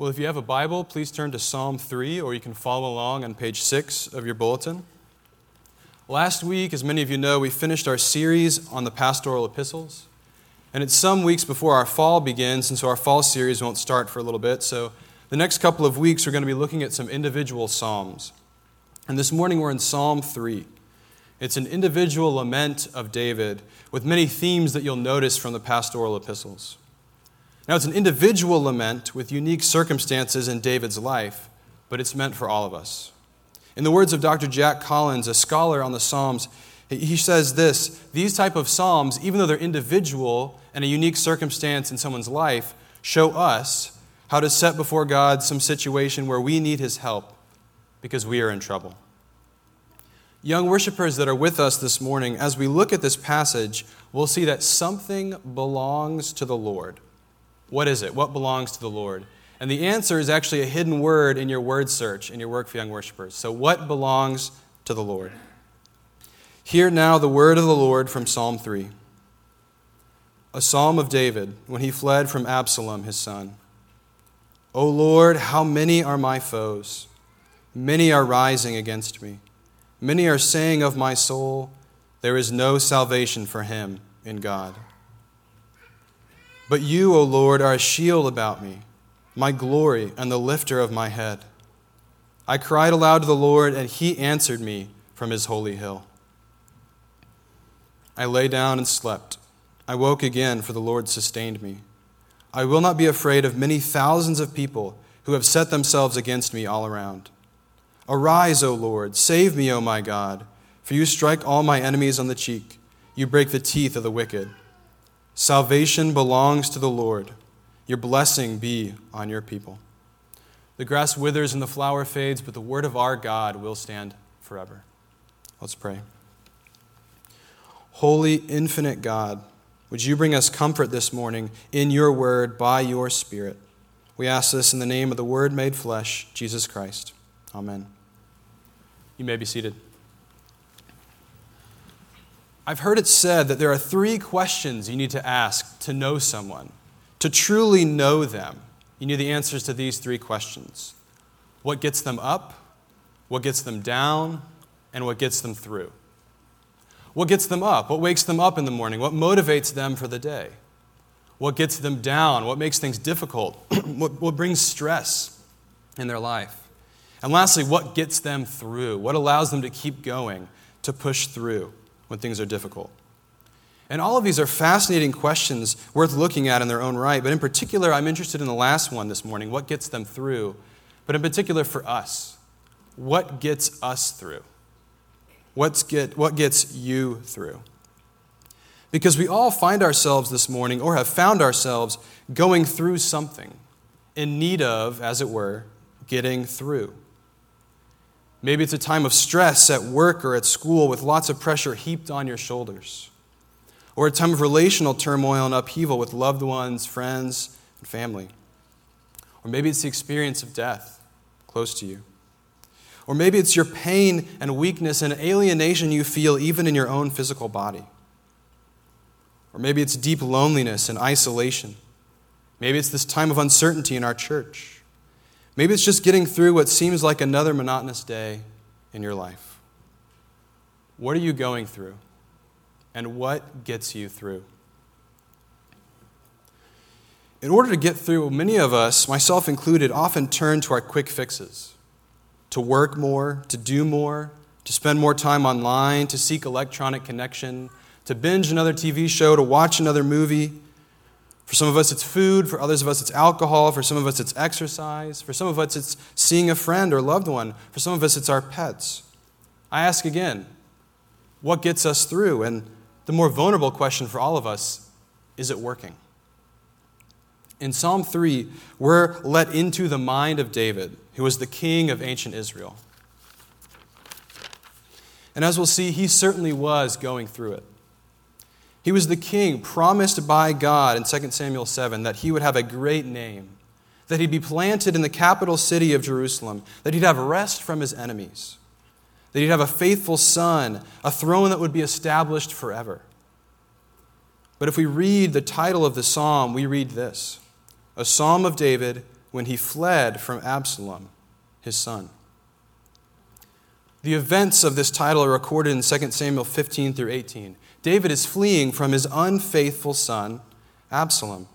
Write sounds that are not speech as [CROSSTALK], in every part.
Well, if you have a Bible, please turn to Psalm 3, or you can follow along on page 6 of your bulletin. Last week, as many of you know, we finished our series on the pastoral epistles. And it's some weeks before our fall begins, and so our fall series won't start for a little bit. So the next couple of weeks, we're going to be looking at some individual Psalms. And this morning, we're in Psalm 3. It's an individual lament of David with many themes that you'll notice from the pastoral epistles. Now, it's an individual lament with unique circumstances in David's life, but it's meant for all of us. In the words of Dr. Jack Collins, a scholar on the Psalms, he says this These type of Psalms, even though they're individual and a unique circumstance in someone's life, show us how to set before God some situation where we need his help because we are in trouble. Young worshipers that are with us this morning, as we look at this passage, we'll see that something belongs to the Lord. What is it? What belongs to the Lord? And the answer is actually a hidden word in your word search in your work for young worshipers. So, what belongs to the Lord? Hear now the word of the Lord from Psalm 3, a psalm of David when he fled from Absalom, his son. O Lord, how many are my foes? Many are rising against me. Many are saying of my soul, There is no salvation for him in God. But you, O Lord, are a shield about me, my glory and the lifter of my head. I cried aloud to the Lord, and he answered me from his holy hill. I lay down and slept. I woke again, for the Lord sustained me. I will not be afraid of many thousands of people who have set themselves against me all around. Arise, O Lord, save me, O my God, for you strike all my enemies on the cheek, you break the teeth of the wicked. Salvation belongs to the Lord. Your blessing be on your people. The grass withers and the flower fades, but the word of our God will stand forever. Let's pray. Holy, infinite God, would you bring us comfort this morning in your word by your Spirit? We ask this in the name of the Word made flesh, Jesus Christ. Amen. You may be seated. I've heard it said that there are three questions you need to ask to know someone. To truly know them, you need the answers to these three questions What gets them up? What gets them down? And what gets them through? What gets them up? What wakes them up in the morning? What motivates them for the day? What gets them down? What makes things difficult? [CLEARS THROAT] what, what brings stress in their life? And lastly, what gets them through? What allows them to keep going, to push through? When things are difficult? And all of these are fascinating questions worth looking at in their own right. But in particular, I'm interested in the last one this morning what gets them through? But in particular, for us, what gets us through? What's get, what gets you through? Because we all find ourselves this morning, or have found ourselves, going through something, in need of, as it were, getting through. Maybe it's a time of stress at work or at school with lots of pressure heaped on your shoulders. Or a time of relational turmoil and upheaval with loved ones, friends, and family. Or maybe it's the experience of death close to you. Or maybe it's your pain and weakness and alienation you feel even in your own physical body. Or maybe it's deep loneliness and isolation. Maybe it's this time of uncertainty in our church. Maybe it's just getting through what seems like another monotonous day in your life. What are you going through? And what gets you through? In order to get through, many of us, myself included, often turn to our quick fixes to work more, to do more, to spend more time online, to seek electronic connection, to binge another TV show, to watch another movie for some of us, it's food. For others of us, it's alcohol. For some of us, it's exercise. For some of us, it's seeing a friend or loved one. For some of us, it's our pets. I ask again, what gets us through? And the more vulnerable question for all of us is it working? In Psalm 3, we're let into the mind of David, who was the king of ancient Israel. And as we'll see, he certainly was going through it. He was the king promised by God in 2 Samuel 7 that he would have a great name, that he'd be planted in the capital city of Jerusalem, that he'd have rest from his enemies, that he'd have a faithful son, a throne that would be established forever. But if we read the title of the psalm, we read this a psalm of David when he fled from Absalom, his son. The events of this title are recorded in 2 Samuel 15 through 18. David is fleeing from his unfaithful son, Absalom.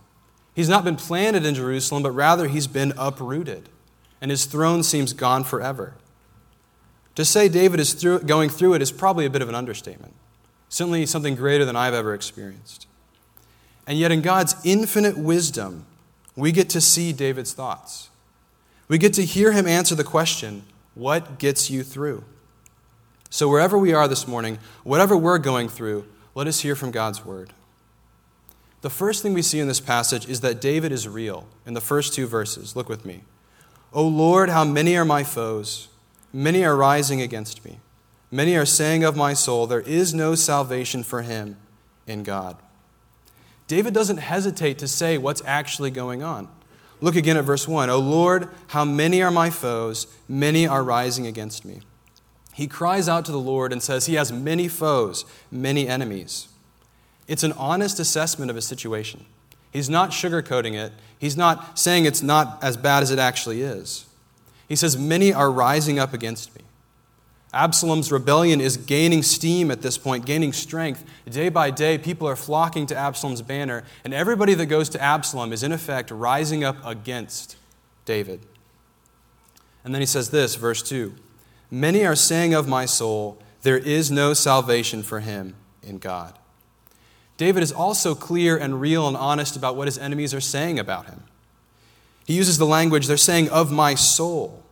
He's not been planted in Jerusalem, but rather he's been uprooted, and his throne seems gone forever. To say David is through, going through it is probably a bit of an understatement, certainly something greater than I've ever experienced. And yet, in God's infinite wisdom, we get to see David's thoughts. We get to hear him answer the question, What gets you through? So, wherever we are this morning, whatever we're going through, let us hear from God's word. The first thing we see in this passage is that David is real in the first two verses. Look with me. O Lord, how many are my foes? Many are rising against me. Many are saying of my soul, There is no salvation for him in God. David doesn't hesitate to say what's actually going on. Look again at verse 1. O Lord, how many are my foes? Many are rising against me. He cries out to the Lord and says he has many foes, many enemies. It's an honest assessment of his situation. He's not sugarcoating it, he's not saying it's not as bad as it actually is. He says, Many are rising up against me. Absalom's rebellion is gaining steam at this point, gaining strength. Day by day, people are flocking to Absalom's banner, and everybody that goes to Absalom is, in effect, rising up against David. And then he says this, verse 2 Many are saying of my soul, there is no salvation for him in God. David is also clear and real and honest about what his enemies are saying about him. He uses the language, they're saying, of my soul.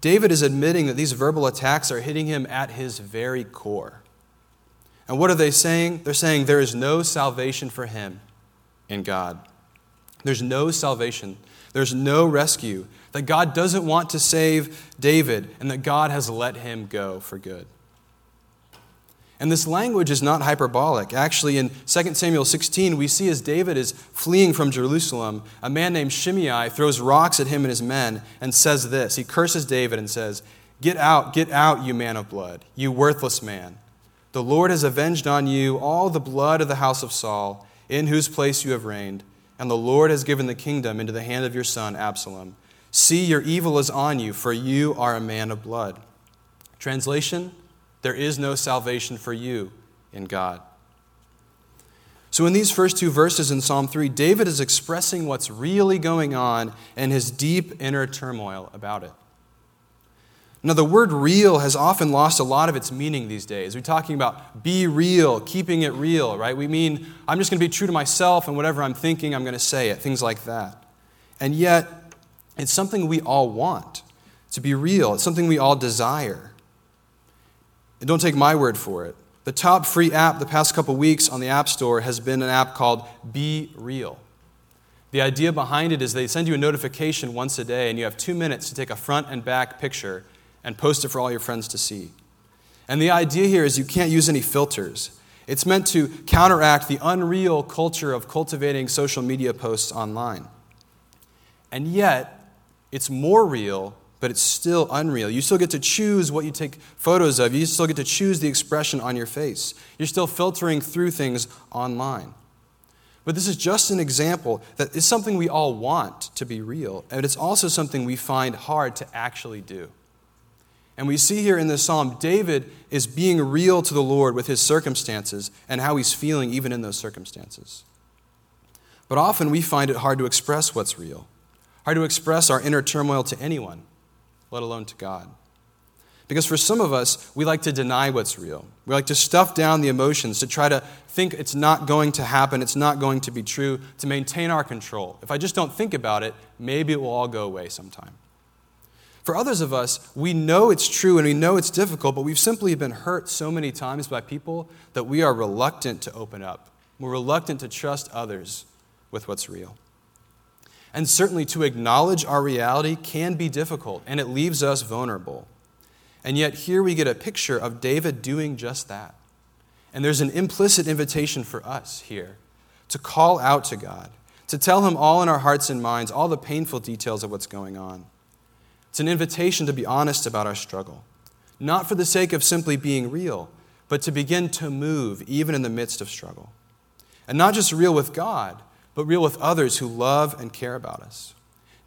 David is admitting that these verbal attacks are hitting him at his very core. And what are they saying? They're saying there is no salvation for him in God. There's no salvation. There's no rescue. That God doesn't want to save David and that God has let him go for good. And this language is not hyperbolic. Actually, in 2 Samuel 16, we see as David is fleeing from Jerusalem, a man named Shimei throws rocks at him and his men and says this. He curses David and says, Get out, get out, you man of blood, you worthless man. The Lord has avenged on you all the blood of the house of Saul, in whose place you have reigned, and the Lord has given the kingdom into the hand of your son Absalom. See, your evil is on you, for you are a man of blood. Translation there is no salvation for you in God. So, in these first two verses in Psalm 3, David is expressing what's really going on and his deep inner turmoil about it. Now, the word real has often lost a lot of its meaning these days. We're talking about be real, keeping it real, right? We mean, I'm just going to be true to myself and whatever I'm thinking, I'm going to say it, things like that. And yet, it's something we all want to be real, it's something we all desire. And don't take my word for it. The top free app the past couple weeks on the App Store has been an app called Be Real. The idea behind it is they send you a notification once a day, and you have two minutes to take a front and back picture and post it for all your friends to see. And the idea here is you can't use any filters. It's meant to counteract the unreal culture of cultivating social media posts online. And yet, it's more real but it's still unreal. You still get to choose what you take photos of. You still get to choose the expression on your face. You're still filtering through things online. But this is just an example that is something we all want to be real, and it's also something we find hard to actually do. And we see here in this psalm, David is being real to the Lord with his circumstances and how he's feeling even in those circumstances. But often we find it hard to express what's real, hard to express our inner turmoil to anyone let alone to God. Because for some of us, we like to deny what's real. We like to stuff down the emotions, to try to think it's not going to happen, it's not going to be true, to maintain our control. If I just don't think about it, maybe it will all go away sometime. For others of us, we know it's true and we know it's difficult, but we've simply been hurt so many times by people that we are reluctant to open up. We're reluctant to trust others with what's real. And certainly to acknowledge our reality can be difficult, and it leaves us vulnerable. And yet, here we get a picture of David doing just that. And there's an implicit invitation for us here to call out to God, to tell Him all in our hearts and minds, all the painful details of what's going on. It's an invitation to be honest about our struggle, not for the sake of simply being real, but to begin to move even in the midst of struggle. And not just real with God, but real with others who love and care about us.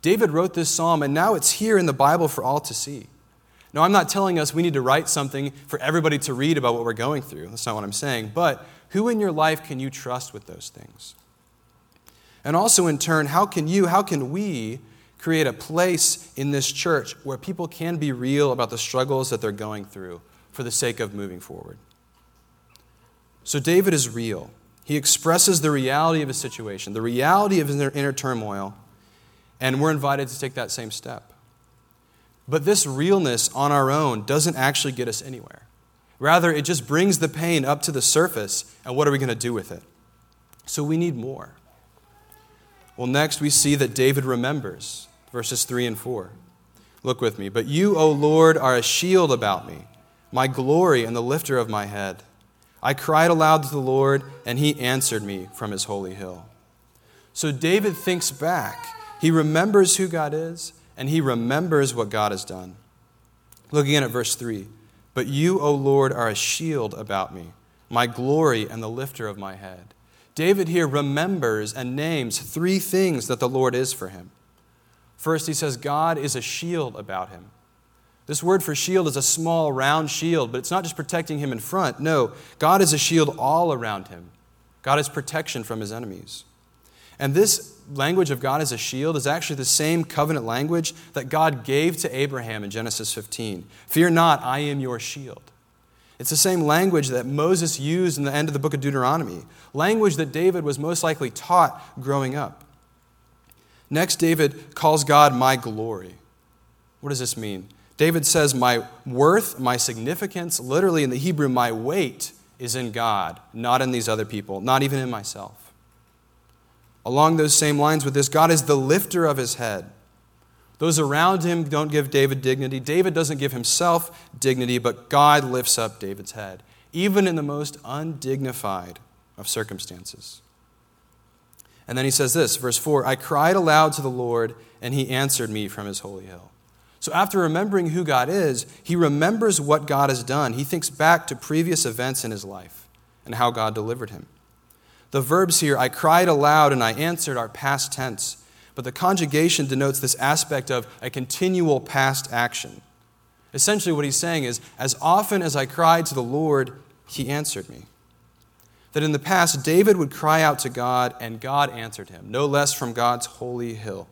David wrote this psalm, and now it's here in the Bible for all to see. Now, I'm not telling us we need to write something for everybody to read about what we're going through. That's not what I'm saying. But who in your life can you trust with those things? And also, in turn, how can you, how can we create a place in this church where people can be real about the struggles that they're going through for the sake of moving forward? So, David is real. He expresses the reality of his situation, the reality of his inner turmoil, and we're invited to take that same step. But this realness on our own doesn't actually get us anywhere. Rather, it just brings the pain up to the surface, and what are we going to do with it? So we need more. Well, next we see that David remembers, verses 3 and 4. Look with me. But you, O Lord, are a shield about me, my glory and the lifter of my head. I cried aloud to the Lord, and he answered me from his holy hill. So David thinks back. He remembers who God is, and he remembers what God has done. Look again at verse 3. But you, O Lord, are a shield about me, my glory and the lifter of my head. David here remembers and names three things that the Lord is for him. First, he says, God is a shield about him. This word for shield is a small, round shield, but it's not just protecting him in front. No, God is a shield all around him. God is protection from his enemies. And this language of God as a shield is actually the same covenant language that God gave to Abraham in Genesis 15. Fear not, I am your shield. It's the same language that Moses used in the end of the book of Deuteronomy, language that David was most likely taught growing up. Next, David calls God my glory. What does this mean? David says, My worth, my significance, literally in the Hebrew, my weight is in God, not in these other people, not even in myself. Along those same lines with this, God is the lifter of his head. Those around him don't give David dignity. David doesn't give himself dignity, but God lifts up David's head, even in the most undignified of circumstances. And then he says this, verse 4 I cried aloud to the Lord, and he answered me from his holy hill. So, after remembering who God is, he remembers what God has done. He thinks back to previous events in his life and how God delivered him. The verbs here, I cried aloud and I answered, are past tense. But the conjugation denotes this aspect of a continual past action. Essentially, what he's saying is, as often as I cried to the Lord, he answered me. That in the past, David would cry out to God, and God answered him, no less from God's holy hill.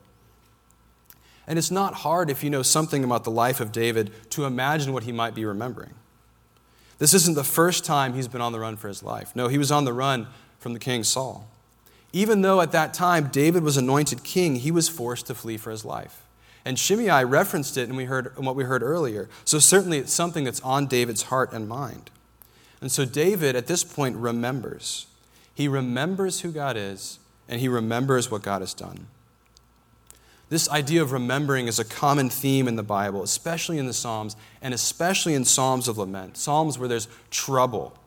And it's not hard if you know something about the life of David to imagine what he might be remembering. This isn't the first time he's been on the run for his life. No, he was on the run from the king Saul. Even though at that time David was anointed king, he was forced to flee for his life. And Shimei referenced it in, we heard, what we heard earlier. So certainly it's something that's on David's heart and mind. And so David, at this point, remembers. He remembers who God is, and he remembers what God has done. This idea of remembering is a common theme in the Bible, especially in the Psalms, and especially in Psalms of lament, Psalms where there's trouble.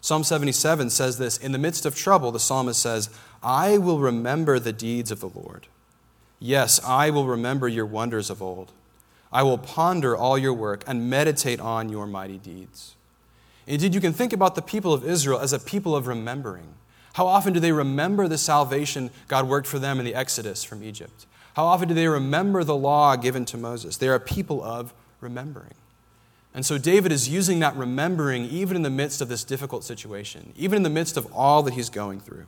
Psalm 77 says this In the midst of trouble, the psalmist says, I will remember the deeds of the Lord. Yes, I will remember your wonders of old. I will ponder all your work and meditate on your mighty deeds. Indeed, you can think about the people of Israel as a people of remembering. How often do they remember the salvation God worked for them in the Exodus from Egypt? How often do they remember the law given to Moses? They are a people of remembering. And so David is using that remembering even in the midst of this difficult situation, even in the midst of all that he's going through.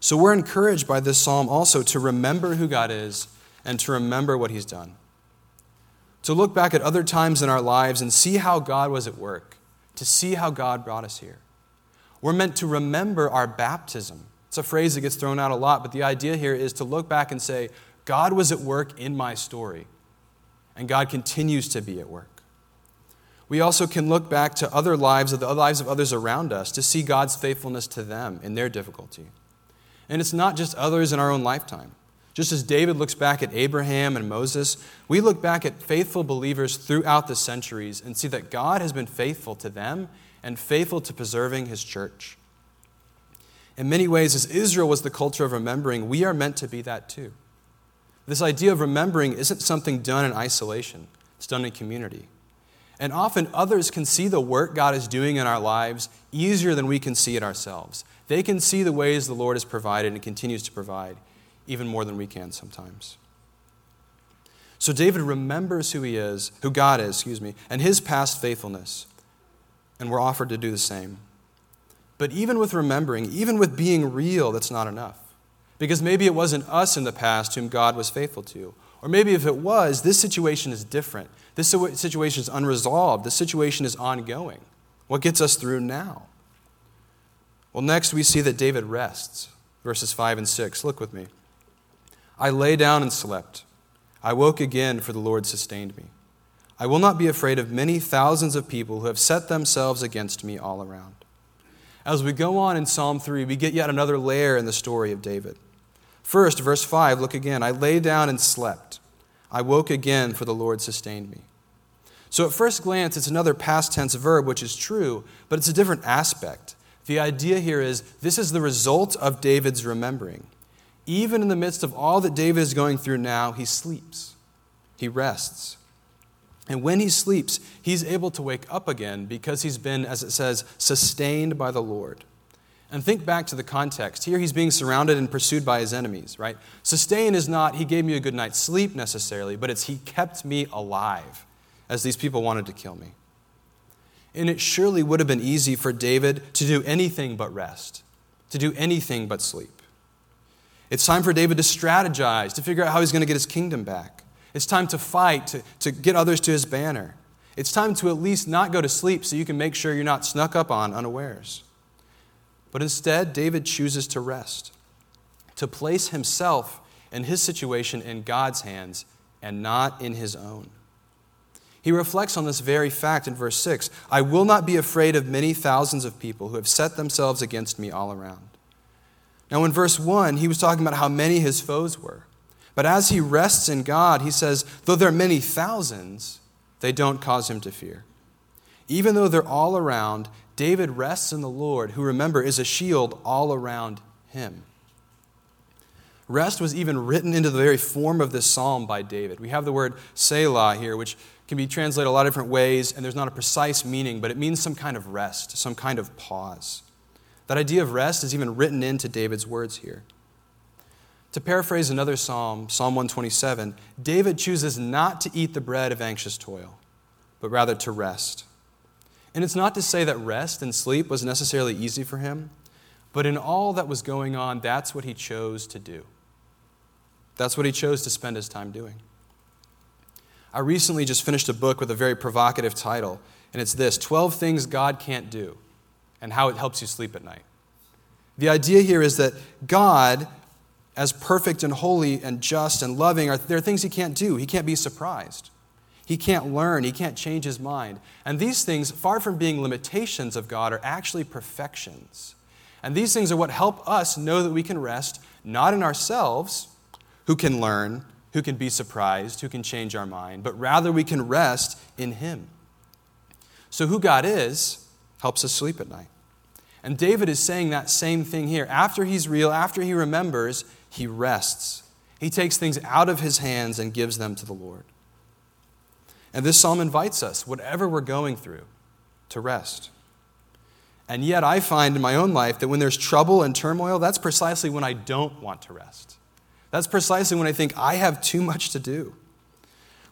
So we're encouraged by this psalm also to remember who God is and to remember what he's done. To look back at other times in our lives and see how God was at work, to see how God brought us here. We're meant to remember our baptism. It's a phrase that gets thrown out a lot, but the idea here is to look back and say, God was at work in my story, and God continues to be at work. We also can look back to other lives, of the lives of others around us, to see God's faithfulness to them in their difficulty. And it's not just others in our own lifetime. Just as David looks back at Abraham and Moses, we look back at faithful believers throughout the centuries and see that God has been faithful to them and faithful to preserving his church. In many ways, as Israel was the culture of remembering, we are meant to be that too. This idea of remembering isn't something done in isolation, it's done in community. And often others can see the work God is doing in our lives easier than we can see it ourselves. They can see the ways the Lord has provided and continues to provide, even more than we can sometimes. So David remembers who he is, who God is, excuse me, and his past faithfulness. And we're offered to do the same. But even with remembering, even with being real, that's not enough. Because maybe it wasn't us in the past whom God was faithful to. Or maybe if it was, this situation is different. This situation is unresolved. This situation is ongoing. What gets us through now? Well, next we see that David rests. Verses 5 and 6. Look with me. I lay down and slept. I woke again, for the Lord sustained me. I will not be afraid of many thousands of people who have set themselves against me all around. As we go on in Psalm 3, we get yet another layer in the story of David. First, verse 5, look again. I lay down and slept. I woke again, for the Lord sustained me. So, at first glance, it's another past tense verb, which is true, but it's a different aspect. The idea here is this is the result of David's remembering. Even in the midst of all that David is going through now, he sleeps, he rests. And when he sleeps, he's able to wake up again because he's been, as it says, sustained by the Lord. And think back to the context. Here he's being surrounded and pursued by his enemies, right? Sustain is not, he gave me a good night's sleep necessarily, but it's he kept me alive as these people wanted to kill me. And it surely would have been easy for David to do anything but rest, to do anything but sleep. It's time for David to strategize, to figure out how he's going to get his kingdom back. It's time to fight, to, to get others to his banner. It's time to at least not go to sleep so you can make sure you're not snuck up on unawares. But instead, David chooses to rest, to place himself and his situation in God's hands and not in his own. He reflects on this very fact in verse 6 I will not be afraid of many thousands of people who have set themselves against me all around. Now, in verse 1, he was talking about how many his foes were. But as he rests in God, he says, though there are many thousands, they don't cause him to fear. Even though they're all around, David rests in the Lord, who, remember, is a shield all around him. Rest was even written into the very form of this psalm by David. We have the word Selah here, which can be translated a lot of different ways, and there's not a precise meaning, but it means some kind of rest, some kind of pause. That idea of rest is even written into David's words here. To paraphrase another psalm, Psalm 127, David chooses not to eat the bread of anxious toil, but rather to rest. And it's not to say that rest and sleep was necessarily easy for him, but in all that was going on, that's what he chose to do. That's what he chose to spend his time doing. I recently just finished a book with a very provocative title, and it's this 12 Things God Can't Do and how it helps you sleep at night. The idea here is that God, as perfect and holy and just and loving, are, there are things he can't do. He can't be surprised. He can't learn. He can't change his mind. And these things, far from being limitations of God, are actually perfections. And these things are what help us know that we can rest not in ourselves, who can learn, who can be surprised, who can change our mind, but rather we can rest in Him. So, who God is helps us sleep at night. And David is saying that same thing here. After he's real, after he remembers, he rests. He takes things out of his hands and gives them to the Lord. And this psalm invites us, whatever we're going through, to rest. And yet, I find in my own life that when there's trouble and turmoil, that's precisely when I don't want to rest. That's precisely when I think I have too much to do.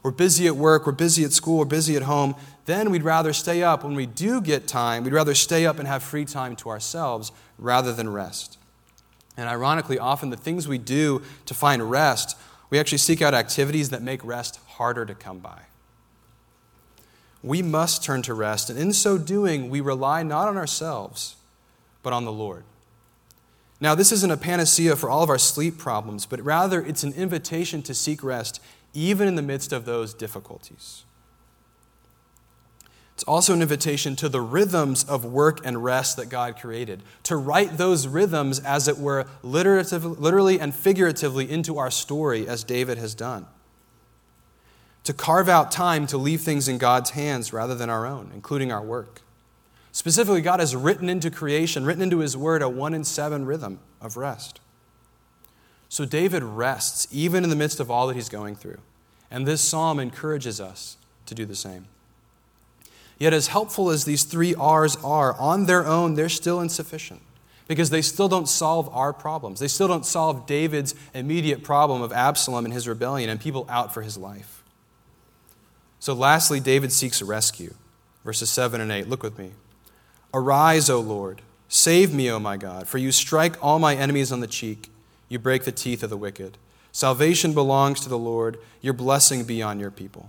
We're busy at work, we're busy at school, we're busy at home. Then we'd rather stay up. When we do get time, we'd rather stay up and have free time to ourselves rather than rest. And ironically, often the things we do to find rest, we actually seek out activities that make rest harder to come by. We must turn to rest, and in so doing, we rely not on ourselves, but on the Lord. Now, this isn't a panacea for all of our sleep problems, but rather it's an invitation to seek rest even in the midst of those difficulties. It's also an invitation to the rhythms of work and rest that God created, to write those rhythms, as it were, literally and figuratively into our story, as David has done. To carve out time to leave things in God's hands rather than our own, including our work. Specifically, God has written into creation, written into His Word, a one in seven rhythm of rest. So David rests even in the midst of all that he's going through. And this psalm encourages us to do the same. Yet, as helpful as these three R's are, on their own, they're still insufficient because they still don't solve our problems. They still don't solve David's immediate problem of Absalom and his rebellion and people out for his life. So, lastly, David seeks rescue. Verses 7 and 8. Look with me. Arise, O Lord. Save me, O my God, for you strike all my enemies on the cheek. You break the teeth of the wicked. Salvation belongs to the Lord. Your blessing be on your people.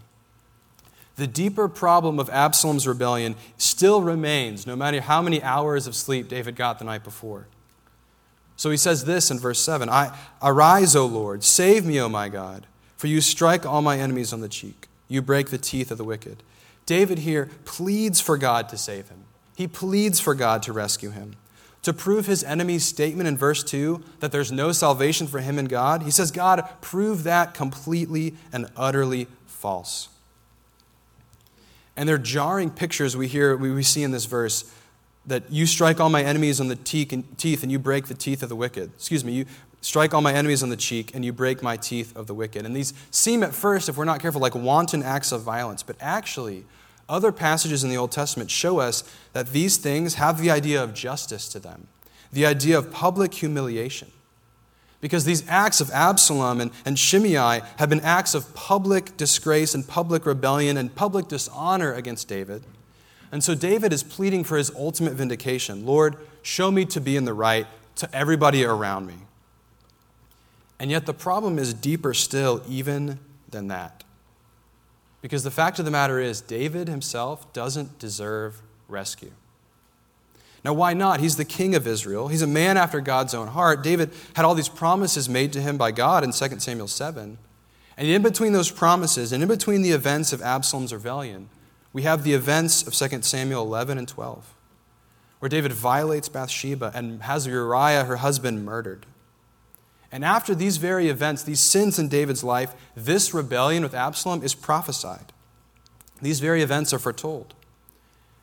The deeper problem of Absalom's rebellion still remains, no matter how many hours of sleep David got the night before. So he says this in verse 7 I, Arise, O Lord, save me, O my God, for you strike all my enemies on the cheek. You break the teeth of the wicked. David here pleads for God to save him. He pleads for God to rescue him. To prove his enemy's statement in verse 2 that there's no salvation for him in God, he says, God, prove that completely and utterly false. And they're jarring pictures we hear, we see in this verse that you strike all my enemies on the teeth and you break the teeth of the wicked. Excuse me, you Strike all my enemies on the cheek, and you break my teeth of the wicked. And these seem at first, if we're not careful, like wanton acts of violence. But actually, other passages in the Old Testament show us that these things have the idea of justice to them, the idea of public humiliation. Because these acts of Absalom and, and Shimei have been acts of public disgrace and public rebellion and public dishonor against David. And so David is pleading for his ultimate vindication Lord, show me to be in the right to everybody around me. And yet, the problem is deeper still, even than that. Because the fact of the matter is, David himself doesn't deserve rescue. Now, why not? He's the king of Israel. He's a man after God's own heart. David had all these promises made to him by God in 2 Samuel 7. And in between those promises, and in between the events of Absalom's rebellion, we have the events of 2 Samuel 11 and 12, where David violates Bathsheba and has Uriah, her husband, murdered. And after these very events, these sins in David's life, this rebellion with Absalom is prophesied. These very events are foretold.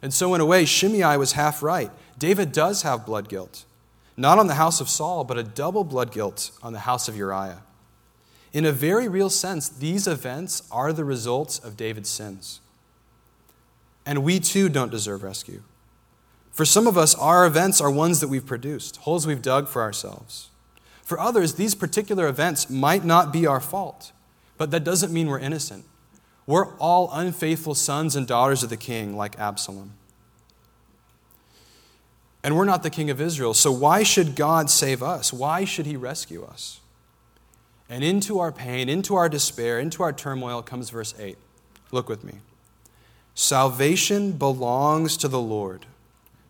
And so, in a way, Shimei was half right. David does have blood guilt, not on the house of Saul, but a double blood guilt on the house of Uriah. In a very real sense, these events are the results of David's sins. And we too don't deserve rescue. For some of us, our events are ones that we've produced, holes we've dug for ourselves. For others, these particular events might not be our fault, but that doesn't mean we're innocent. We're all unfaithful sons and daughters of the king, like Absalom. And we're not the king of Israel, so why should God save us? Why should he rescue us? And into our pain, into our despair, into our turmoil comes verse 8. Look with me. Salvation belongs to the Lord.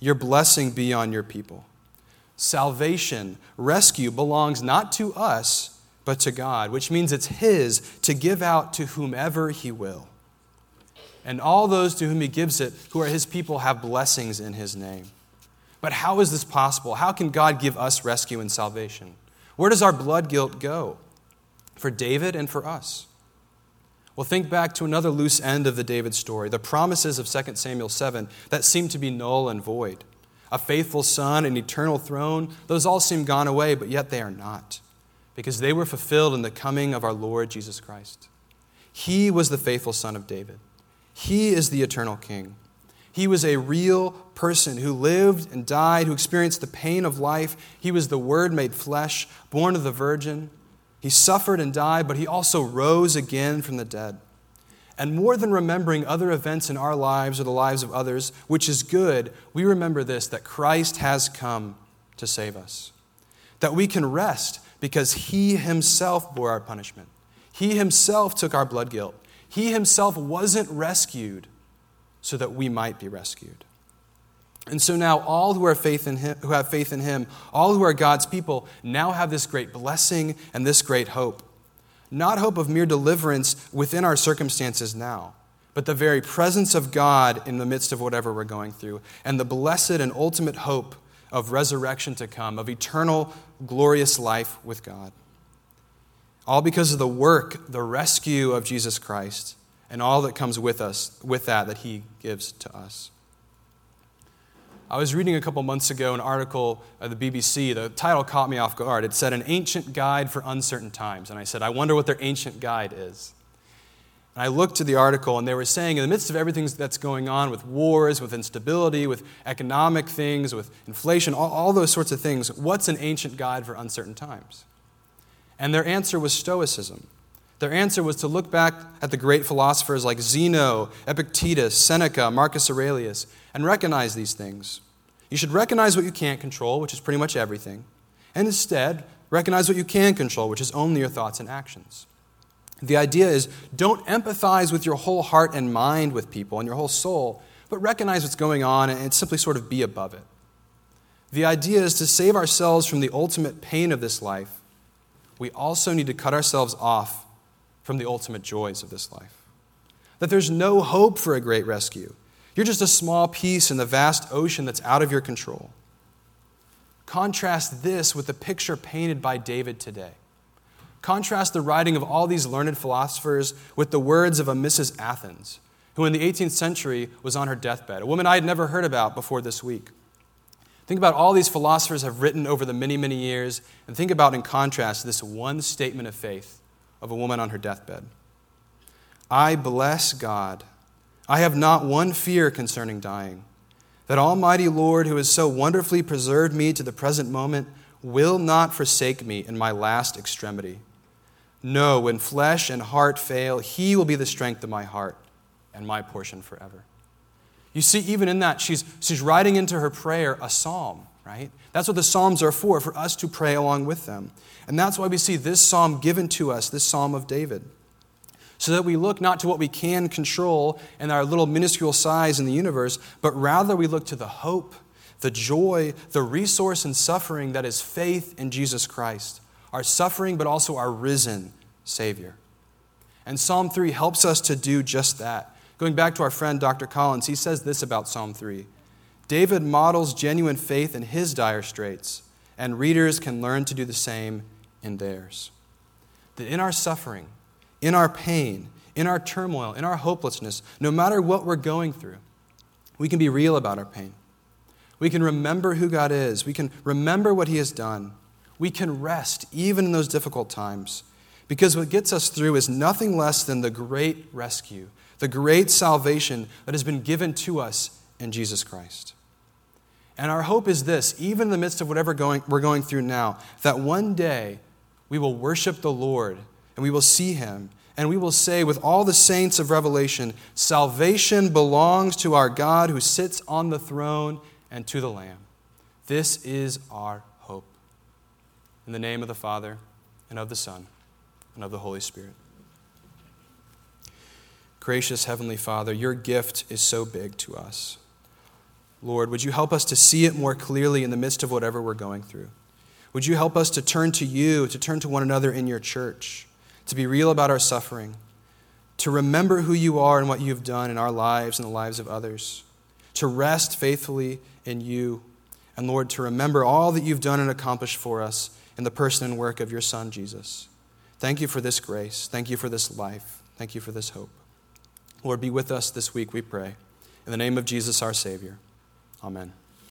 Your blessing be on your people salvation, rescue belongs not to us, but to God, which means it's His to give out to whomever He will. And all those to whom He gives it, who are His people, have blessings in His name. But how is this possible? How can God give us rescue and salvation? Where does our blood guilt go? For David and for us. Well, think back to another loose end of the David story, the promises of 2 Samuel 7 that seem to be null and void a faithful son, an eternal throne, those all seem gone away, but yet they are not, because they were fulfilled in the coming of our Lord Jesus Christ. He was the faithful son of David. He is the eternal king. He was a real person who lived and died, who experienced the pain of life. He was the Word made flesh, born of the Virgin. He suffered and died, but he also rose again from the dead. And more than remembering other events in our lives or the lives of others, which is good, we remember this that Christ has come to save us. That we can rest because he himself bore our punishment. He himself took our blood guilt. He himself wasn't rescued so that we might be rescued. And so now all who, faith him, who have faith in him, all who are God's people, now have this great blessing and this great hope not hope of mere deliverance within our circumstances now, but the very presence of God in the midst of whatever we're going through, and the blessed and ultimate hope of resurrection to come, of eternal, glorious life with God. All because of the work, the rescue of Jesus Christ, and all that comes with us, with that, that He gives to us. I was reading a couple months ago an article at the BBC. The title caught me off guard. It said, An Ancient Guide for Uncertain Times. And I said, I wonder what their ancient guide is. And I looked to the article, and they were saying, in the midst of everything that's going on with wars, with instability, with economic things, with inflation, all, all those sorts of things, what's an ancient guide for uncertain times? And their answer was Stoicism. Their answer was to look back at the great philosophers like Zeno, Epictetus, Seneca, Marcus Aurelius, and recognize these things. You should recognize what you can't control, which is pretty much everything, and instead recognize what you can control, which is only your thoughts and actions. The idea is don't empathize with your whole heart and mind with people and your whole soul, but recognize what's going on and simply sort of be above it. The idea is to save ourselves from the ultimate pain of this life. We also need to cut ourselves off from the ultimate joys of this life. That there's no hope for a great rescue. You're just a small piece in the vast ocean that's out of your control. Contrast this with the picture painted by David today. Contrast the writing of all these learned philosophers with the words of a Mrs. Athens, who in the 18th century was on her deathbed, a woman I had never heard about before this week. Think about all these philosophers have written over the many, many years, and think about, in contrast, this one statement of faith of a woman on her deathbed I bless God. I have not one fear concerning dying. That Almighty Lord, who has so wonderfully preserved me to the present moment, will not forsake me in my last extremity. No, when flesh and heart fail, He will be the strength of my heart and my portion forever. You see, even in that, she's, she's writing into her prayer a psalm, right? That's what the psalms are for, for us to pray along with them. And that's why we see this psalm given to us, this psalm of David. So that we look not to what we can control in our little minuscule size in the universe, but rather we look to the hope, the joy, the resource and suffering that is faith in Jesus Christ, our suffering, but also our risen Savior. And Psalm 3 helps us to do just that. Going back to our friend Dr. Collins, he says this about Psalm 3 David models genuine faith in his dire straits, and readers can learn to do the same in theirs. That in our suffering, in our pain, in our turmoil, in our hopelessness, no matter what we're going through, we can be real about our pain. We can remember who God is. We can remember what He has done. We can rest even in those difficult times because what gets us through is nothing less than the great rescue the great salvation that has been given to us in Jesus Christ. And our hope is this, even in the midst of whatever going, we're going through now, that one day we will worship the Lord and we will see him and we will say with all the saints of Revelation, salvation belongs to our God who sits on the throne and to the Lamb. This is our hope. In the name of the Father, and of the Son, and of the Holy Spirit. Gracious Heavenly Father, your gift is so big to us. Lord, would you help us to see it more clearly in the midst of whatever we're going through? Would you help us to turn to you, to turn to one another in your church, to be real about our suffering, to remember who you are and what you've done in our lives and the lives of others, to rest faithfully in you, and Lord, to remember all that you've done and accomplished for us in the person and work of your Son, Jesus. Thank you for this grace. Thank you for this life. Thank you for this hope. Lord, be with us this week, we pray. In the name of Jesus, our Savior. Amen.